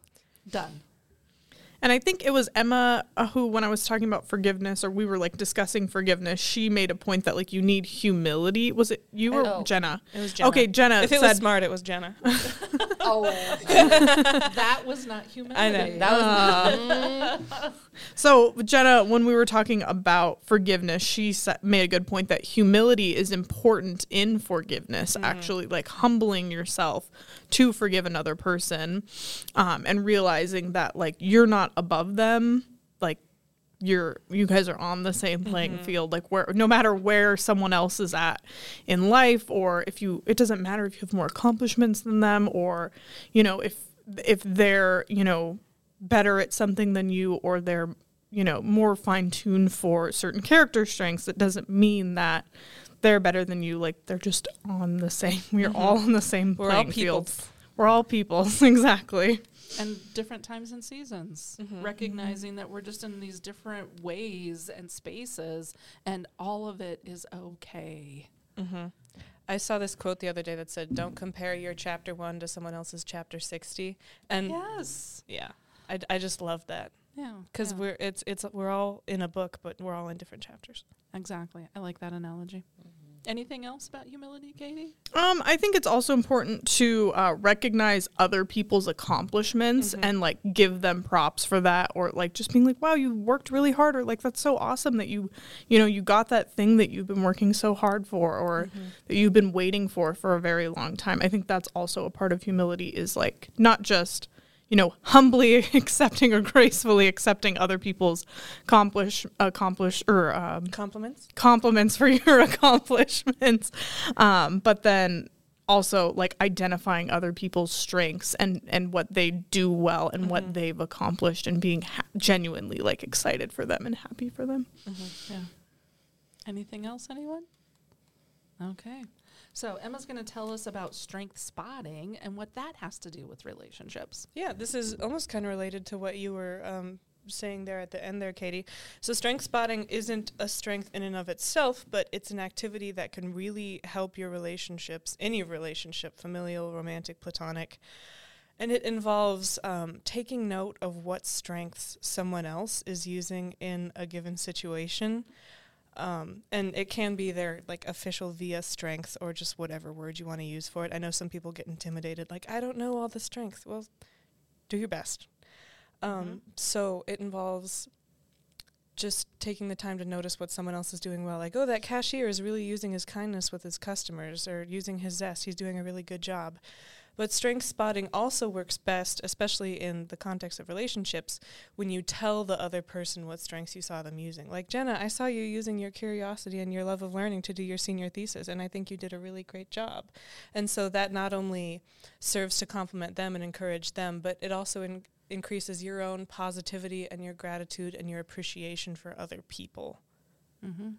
Done. And I think it was Emma uh, who, when I was talking about forgiveness, or we were like discussing forgiveness, she made a point that like you need humility. Was it you or Oh. Jenna? It was Jenna. Okay, Jenna If it said was smart, it was Jenna. Oh, that was not humility. I know. that was. So, Jenna, when we were talking about forgiveness, she made a good point that humility is important in forgiveness, actually, like humbling yourself to forgive another person um, and realizing that, like, you're not above them. Like, you're you guys are on the same playing field like where no matter where someone else is at in life or if you it doesn't matter if you have more accomplishments than them or you know if if they're you know better at something than you or they're you know more fine-tuned for certain character strengths it doesn't mean that they're better than you. Like they're just on the same we're all on the same We're all playing field. we're all people exactly. And different times and seasons, mm-hmm. recognizing that we're just in these different ways and spaces, and all of it is okay. Mm-hmm. I saw this quote the other day that said, "Don't compare your chapter one to someone else's chapter 60." And Yes. yeah, I, I just love that. Yeah. because yeah. we're it's it's we're all in a book, but we're all in different chapters. exactly. I like that analogy. Anything else about humility, Katie? Um, I think it's also important to uh, recognize other people's accomplishments and like give them props for that, or like just being like, "Wow, you worked really hard," or like, "That's so awesome that you, you know, you got that thing that you've been working so hard for, or that you've been waiting for for a very long time." I think that's also a part of humility is like not just you know humbly accepting or gracefully accepting other people's accomplish accomplish or um, Compliments. compliments for your accomplishments um, but then also like identifying other people's strengths and and what they do well and what they've accomplished and being ha- genuinely like excited for them and happy for them Yeah. Anything else, anyone? Okay. So Emma's going to tell us about strength spotting and what that has to do with relationships. Yeah, this is almost kind of related to what you were um, saying there at the end there, Katie. So, strength spotting isn't a strength in and of itself, but it's an activity that can really help your relationships, any relationship, familial, romantic, platonic. And it involves um, taking note of what strengths someone else is using in a given situation. Um, and it can be their like official VIA strengths or just whatever word you want to use for it. I know some people get intimidated, like, I don't know all the strengths. Well, do your best. Um, So it involves just taking the time to notice what someone else is doing well. Like, oh, that cashier is really using his kindness with his customers or using his zest. He's doing a really good job. But strength spotting also works best, especially in the context of relationships, when you tell the other person what strengths you saw them using. Like, Jenna, I saw you using your curiosity and your love of learning to do your senior thesis, and I think you did a really great job. And so that not only serves to compliment them and encourage them, but it also in- increases your own positivity and your gratitude and your appreciation for other people. Mm-hmm.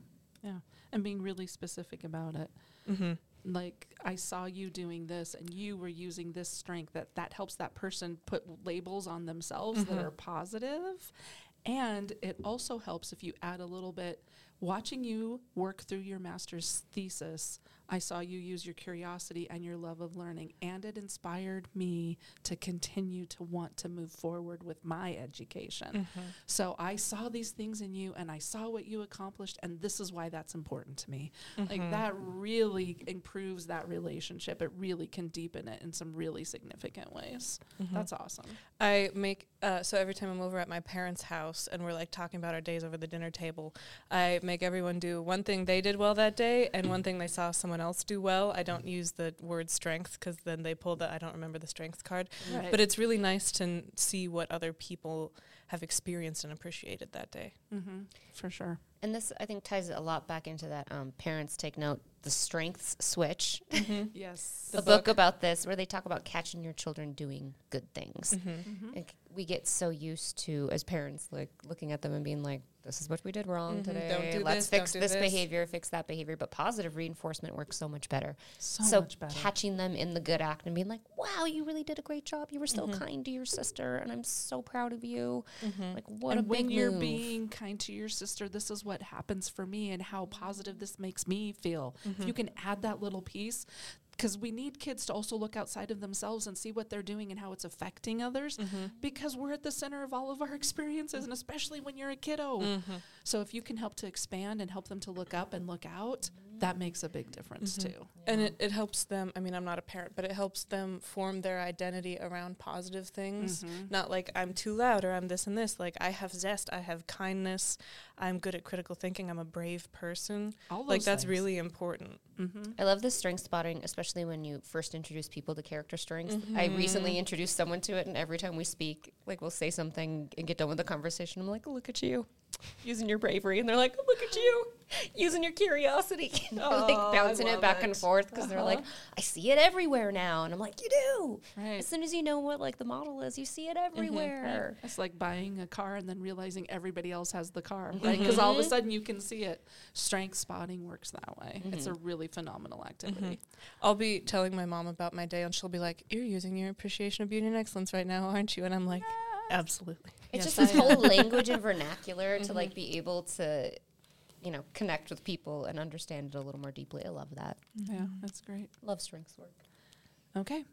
Yeah. And being really specific about it. Mm-hmm. Like, I saw you doing this and you were using this strength that that helps that person put labels on themselves that Mhm. are. And it also helps if you add a little bit watching you work through your master's thesis. I saw you use your curiosity and your love of learning, and it inspired me to continue to want to move forward with my education. Mm-hmm. So I saw these things in you and I saw what you accomplished, and this is why that's important to me. Like mm-hmm. that really improves that relationship. It really can deepen it in some really significant ways. Mm-hmm. That's awesome. I make uh, so every time I'm over at my parents' house and we're like talking about our days over the dinner table, I make everyone do one thing they did well that day and one thing they saw someone else do well. I don't use the word strength because then they pull the I don't remember the strength card. Right. But it's really nice to n- see what other people have experienced and appreciated that day. mm-hmm. for sure. And this, I think, ties a lot back into that. Um, parents take note. The strengths switch. Yes. a book. about this where they talk about catching your children doing good things. Mm-hmm. C- we get so used to as parents like looking at them and being like, "This is what we did wrong Mhm. Don't today. Let's this, fix this, this." behavior, fix that behavior." But positive reinforcement works so much better. So, so much better. catching them in the good act and being like, "Wow, you really did a great job. You were so Mhm. kind to your sister, and I'm so proud of you." Like what and a big when you're move. being kind to your sister, this is what happens for me, and how positive this makes me feel. If you can add that little piece, because we need kids to also look outside of themselves and see what they're doing and how it's affecting others, mm-hmm. because we're at the center of all of our experiences, and especially when you're a kiddo. Mm-hmm. So if you can help to expand and help them to look up and look out, that makes a big difference mm-hmm. too. And it, it helps them, I mean, I'm not a parent, but it helps them form their identity around positive things. Mm-hmm. Not like I'm too loud or I'm this and this. Like I have zest, I have kindness, I'm good at critical thinking, I'm a brave person. All those Like that's things. really important. Mm-hmm. I love the strength spotting, especially when you first introduce people to character strengths. I mm-hmm. recently introduced someone to it, and every time we speak, like we'll say something and get done with the conversation, I'm like, "Look at you, using your bravery," and they're like, oh, "Look at you, using your curiosity." And they're, Oh, like bouncing it love back and forth because they're like, uh-huh. "I see it everywhere now," and I'm like, "You do." Right. As soon as you know what like the model is, you see it mm-hmm. everywhere. It's like buying a car and then realizing everybody else has the car, right? Because all of a mm-hmm. sudden you can see it. Strength spotting works that way. It's a mm-hmm. really phenomenal activity. I'll be telling my mom about my day and she'll be like, You're using your appreciation of beauty and excellence right now, aren't you? And I'm like, Absolutely. It's Yes, just this am. whole language and vernacular to like mm-hmm. be able to, you know, connect with people and understand it a little more deeply. I love that. Mm-hmm. Yeah, that's great. Love strengths work. Okay.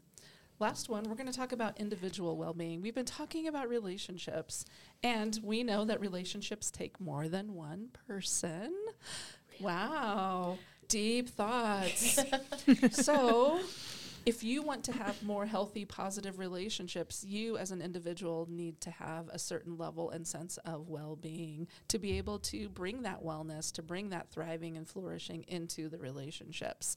Last one, we're going to talk about individual well being. We've been talking about relationships, and we know that relationships take more than one person. Wow. Deep thoughts. so, if you want to have more healthy, positive relationships, you as an individual need to have a certain level and sense of well being to be able to bring that wellness, to bring that thriving and flourishing into the relationships.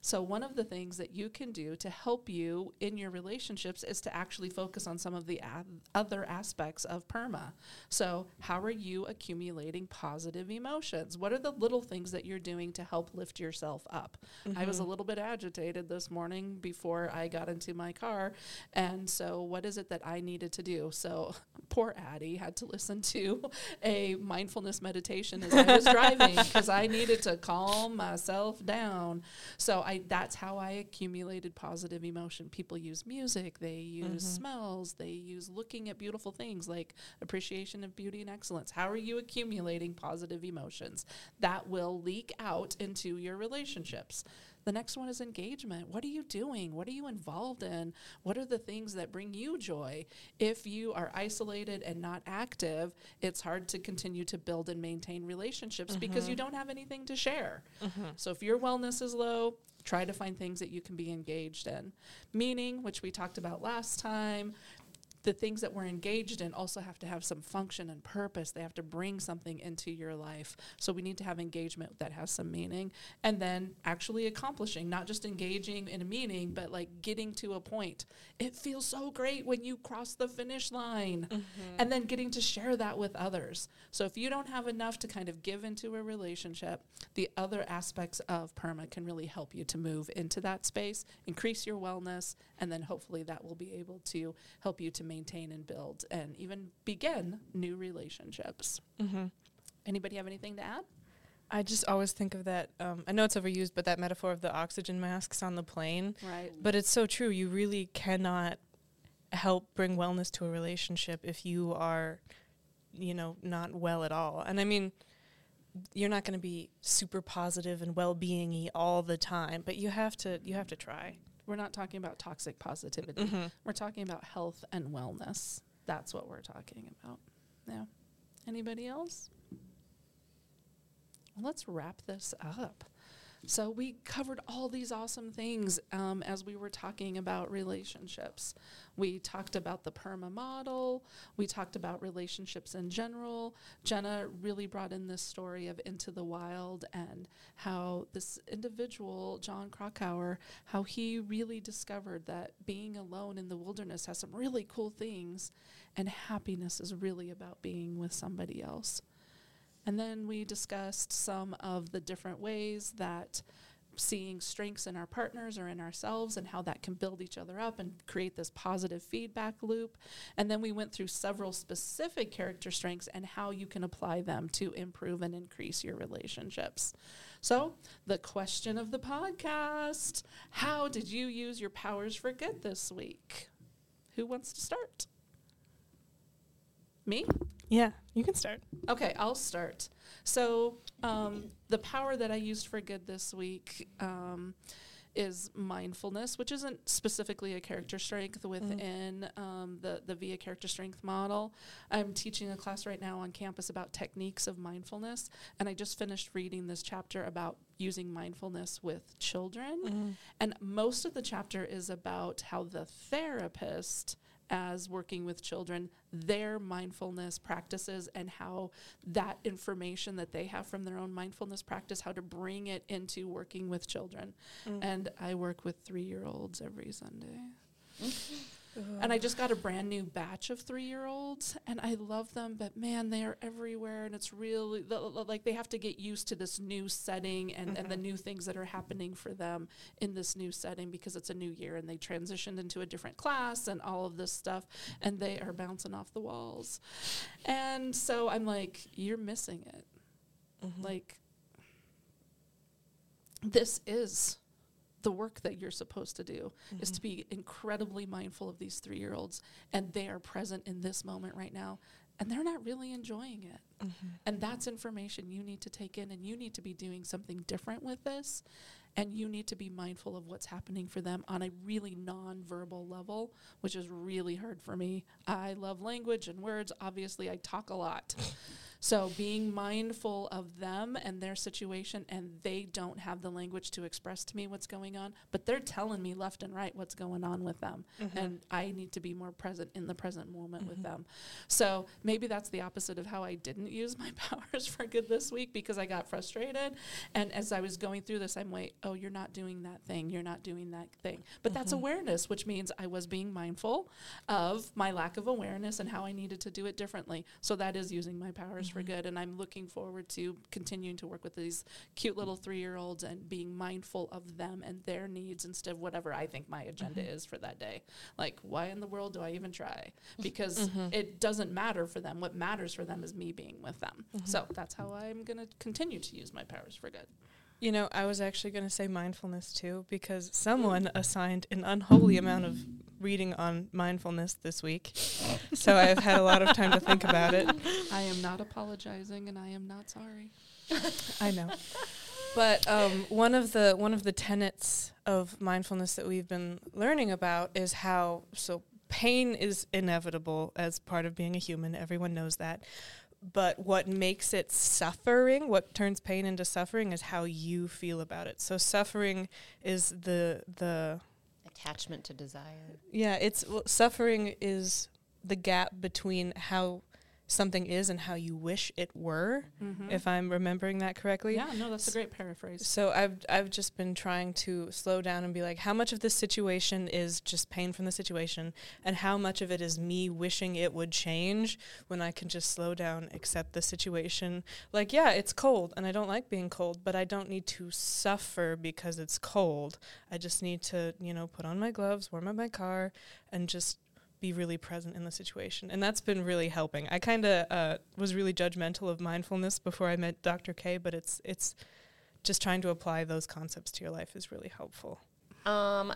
So, one of the things that you can do to help you in your relationships is to actually focus on some of the a- other aspects of PERMA. So, how are you accumulating positive emotions? What are the little things that you're doing to help lift yourself up? I was a mm-hmm. little bit agitated this morning before I got into my car. And so, what is it that I needed to do? So, poor Addie had to listen to a mindfulness meditation as I was driving because I needed to calm myself down. So, I that's how I accumulated positive emotion. People use music, they use mm-hmm. smells, they use looking at beautiful things like appreciation of beauty and excellence. How are you accumulating positive emotions? That will leak out into your relationships. The next one is engagement. What are you doing? What are you involved in? What are the things that bring you joy? If you are isolated and not active, it's hard to continue to build and maintain relationships because you mm-hmm. don't have anything to share. Mm-hmm. So if your wellness is low, try to find things that you can be engaged in. Meaning, which we talked about last time, the things that we're engaged in also have to have some function and purpose. They have to bring something into your life. So we need to have engagement that has some meaning. And then actually accomplishing, not just engaging in a meaning, but like getting to a point. It feels so great when you cross the finish line mm-hmm. and then getting to share that with others. So if you don't have enough to kind of give into a relationship, the other aspects of PERMA can really help you to move into that space, increase your wellness, and then hopefully that will be able to help you to maintain and build and even begin new relationships. Anybody have anything to add? I just always think of that. Um, I know it's overused, but that metaphor of the oxygen masks on the plane. Right. But it's so true. You really cannot help bring wellness to a relationship if you are, you know, not well at all. And I mean, you're not going to be super positive and well-being-y all the time, but you have to you have to try. We're not talking about toxic positivity. Mm-hmm. We're talking about health and wellness. That's what we're talking about. Yeah. Anybody else? Well, let's wrap this up. So, we covered all these awesome things um, as we were talking about relationships. We talked about the PERMA model. We talked about relationships in general. Jenna really brought in this story of Into the Wild and how this individual, John Krakauer, how he really discovered that being alone in the wilderness has some really cool things, and happiness is really about being with somebody else. And then we discussed some of the different ways that seeing strengths in our partners or in ourselves and how that can build each other up and create this positive feedback loop. And then we went through several specific character strengths and how you can apply them to improve and increase your relationships. So, the question of the podcast How did you use your powers for good this week? Who wants to start? Me? Yeah, you can start. Okay, I'll start. So, um, the power that I used for good this week um, is mindfulness, which isn't specifically a character strength within um, the the VIA character strength model. I'm teaching a class right now on campus about techniques of mindfulness, and I just finished reading this chapter about using mindfulness with children. And most of the chapter is about how the therapist as working with children, their mindfulness practices and how that information that they have from their own mindfulness practice, how to bring it into working with children. Mm-hmm. And I work with three year olds every Sunday. Mm-hmm. And I just got a brand new batch of three year olds, and I love them, but man, they are everywhere, and it's really like they have to get used to this new setting and, and the mm-hmm. new things that are happening for them in this new setting because it's a new year and they transitioned into a different class and all of this stuff, and they are bouncing off the walls. And so I'm like, you're missing it. Mm-hmm. Like, this is the work that you're supposed to do is to mm-hmm. be incredibly mindful of these three year olds and they are present in this moment right now and they're not really enjoying it mm-hmm. And that's information you need to take in, and you need to be doing something different with this. And you need to be mindful of what's happening for them on a really non-verbal level, which is really hard for me. I love language and words. Obviously, I talk a lot. So being mindful of them and their situation, and they don't have the language to express to me what's going on, but they're telling me left and right what's going on with them, mm-hmm. and I need to be more present in the present moment with mm-hmm. them. So maybe that's the opposite of how I didn't use my powers for good this week because I got frustrated, and as I was going through this, I'm wait, oh, you're not doing that thing, you're not doing that thing, but that's mm-hmm. awareness, which means I was being mindful of my lack of awareness and how I needed to do it differently. So that is using my powers for good. And I'm looking forward to continuing to work with these cute little three year olds and being mindful of them and their needs instead of whatever I think my agenda mm-hmm. is for that day. Like, why in the world do I even try? Mm-hmm. Because mm-hmm. it doesn't matter for them. What matters for them is me being with them. So that's how I'm going to continue to use my powers for good. You know, I was actually going to say mindfulness too, because someone assigned an unholy amount of reading on mindfulness this week. So I've had a lot of time to think about it. I am not apologizing and I am not sorry. I know. But um, one of the one of the tenets of mindfulness that we've been learning about is how so pain is inevitable as part of being a human. Everyone knows that. But what makes it suffering, what turns pain into suffering, is how you feel about it. So suffering is the the Attachment to desire. yeah, it's well, suffering is the gap between how something is and how you wish it were. Mm-hmm. If I'm remembering that correctly. Yeah, no, that's a great paraphrase. So I've I've just been trying to slow down and be like, how much of this situation is just pain from the situation, and how much of it is me wishing it would change when I can just slow down, accept the situation. Like, yeah, it's cold, and I don't like being cold, but I don't need to suffer because it's cold. I just need to, you know, put on my gloves, warm up my car, and just be really present in the situation. And that's been really helping. I kind of uh, was really judgmental of mindfulness before I met Dr. K, but it's it's just trying to apply those concepts to your life is really helpful. Um,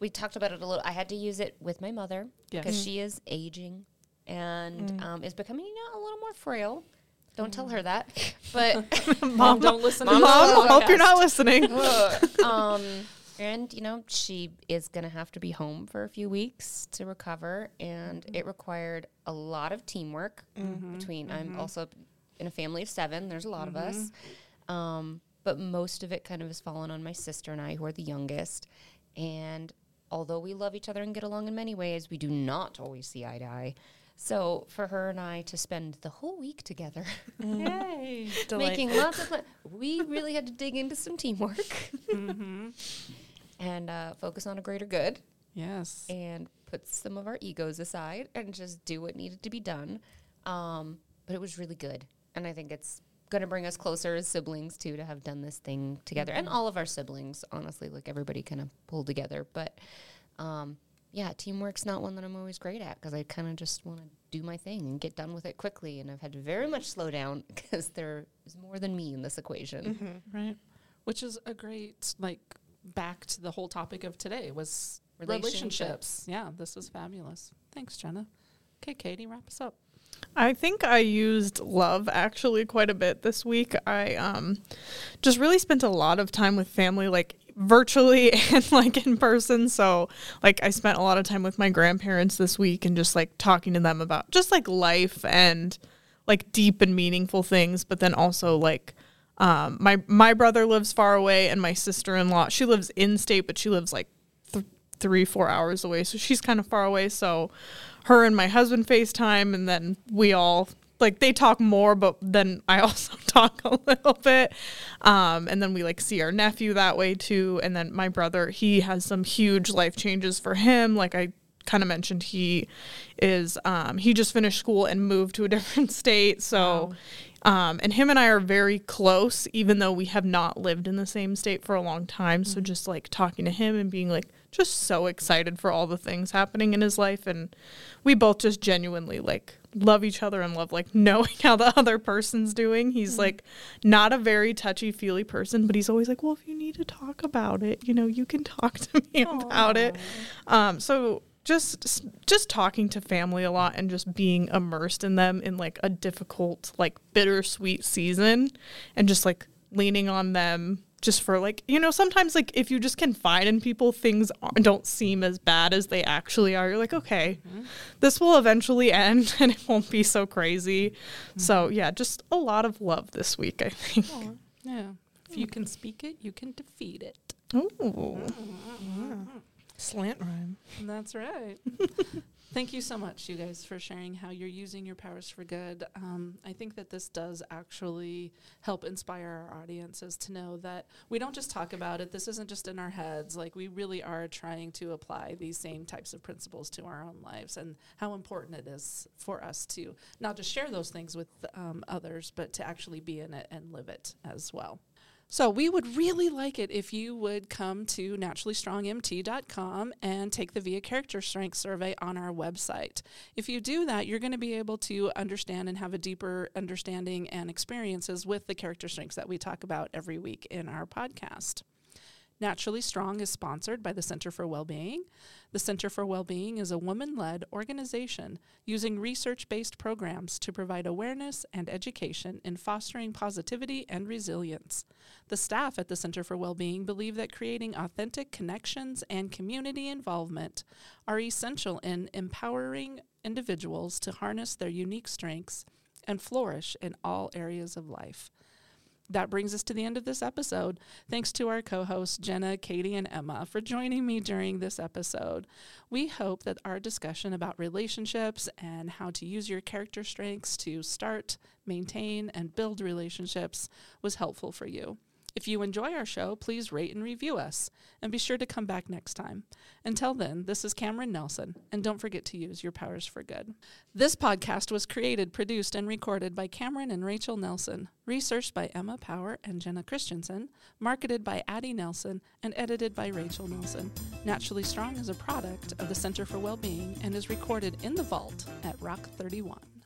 we talked about it a little. I had to use it with my mother Yes. because she is aging and um, is becoming you know, a little more frail. Don't tell her that, but Mom, don't listen to Mom, this I hope you're not listening. um, and you know she is gonna have to be home for a few weeks to recover, and it required a lot of teamwork mm-hmm. between. I'm mm-hmm. also in a family of seven. There's a lot of us, mm-hmm. um, but most of it kind of has fallen on my sister and I, who are the youngest. And although we love each other and get along in many ways, we do not always see eye to eye. So for her and I to spend the whole week together Yay. making lots of fun. We really had to dig into some teamwork and uh, focus on a greater good Yes. and put some of our egos aside and just do what needed to be done. Um, but it was really good. And I think it's going to bring us closer as siblings, too, to have done this thing together. And all of our siblings, honestly, like everybody kind of pulled together. But um, yeah, teamwork's not one that I'm always great at because I kind of just want to do my thing and get done with it quickly. And I've had to very much slow down because there is more than me in this equation. Right. Which is a great like back to the whole topic of today was Relationships. relationships. Yeah, this was fabulous. Thanks, Jenna. Okay, Katie, wrap us up. I think I used love actually quite a bit this week. I um just really spent a lot of time with family like virtually and like in person. So like I spent a lot of time with my grandparents this week and just like talking to them about just like life and like deep and meaningful things, but then also like um my my brother lives far away and my sister-in-law, she lives in state but she lives like th- 3 4 hours away. So she's kind of far away. So her and my husband FaceTime and then we all like they talk more but then I also talk a little bit. Um and then we like see our nephew that way too and then my brother he has some huge life changes for him like I kind of mentioned he is um he just finished school and moved to a different state so um and him and I are very close even though we have not lived in the same state for a long time. So just like talking to him and being like just so excited for all the things happening in his life. And we both just genuinely like love each other and love like knowing how the other person's doing. He's like not a very touchy feely person but he's always like well if you need to talk about it you know you can talk to me about it. Um so just just talking to family a lot and just being immersed in them in like a difficult like bittersweet season and just like leaning on them just for like you know sometimes like if you just confide in people things don't seem as bad as they actually are you're like okay mm-hmm. this will eventually end and it won't be so crazy mm-hmm. so yeah just a lot of love this week i think yeah if you can speak it you can defeat it Ooh. Mm-hmm. Slant rhyme. That's right. Thank you so much, you guys, for sharing how you're using your powers for good. Um, I think that this does actually help inspire our audiences to know that we don't just talk about it. This isn't just in our heads. Like, we really are trying to apply these same types of principles to our own lives and how important it is for us to not just share those things with um, others, but to actually be in it and live it as well. So we would really like it if you would come to naturallystrongmt.com and take the VIA Character Strength Survey on our website. If you do that, you're going to be able to understand and have a deeper understanding and experiences with the character strengths that we talk about every week in our podcast. Naturally Strong is sponsored by the Center for Wellbeing. The Center for Wellbeing is a woman led organization using research based programs to provide awareness and education in fostering positivity and resilience. The staff at the Center for Wellbeing believe that creating authentic connections and community involvement are essential in empowering individuals to harness their unique strengths and flourish in all areas of life that brings us to the end of this episode. Thanks to our co hosts, Jenna, Katie, and Emma, for joining me during this episode. We hope that our discussion about relationships and how to use your character strengths to start, maintain, and build relationships was helpful for you. If you enjoy our show, please rate and review us, and be sure to come back next time. Until then, this is Cameron Nelson, and don't forget to use your powers for good. This podcast was created, produced, and recorded by Cameron and Rachel Nelson, researched by Emma Power and Jenna Christensen, marketed by Addie Nelson, and edited by Rachel Nelson. Naturally Strong is a product of the Center for Wellbeing and is recorded in the vault at Rock 31.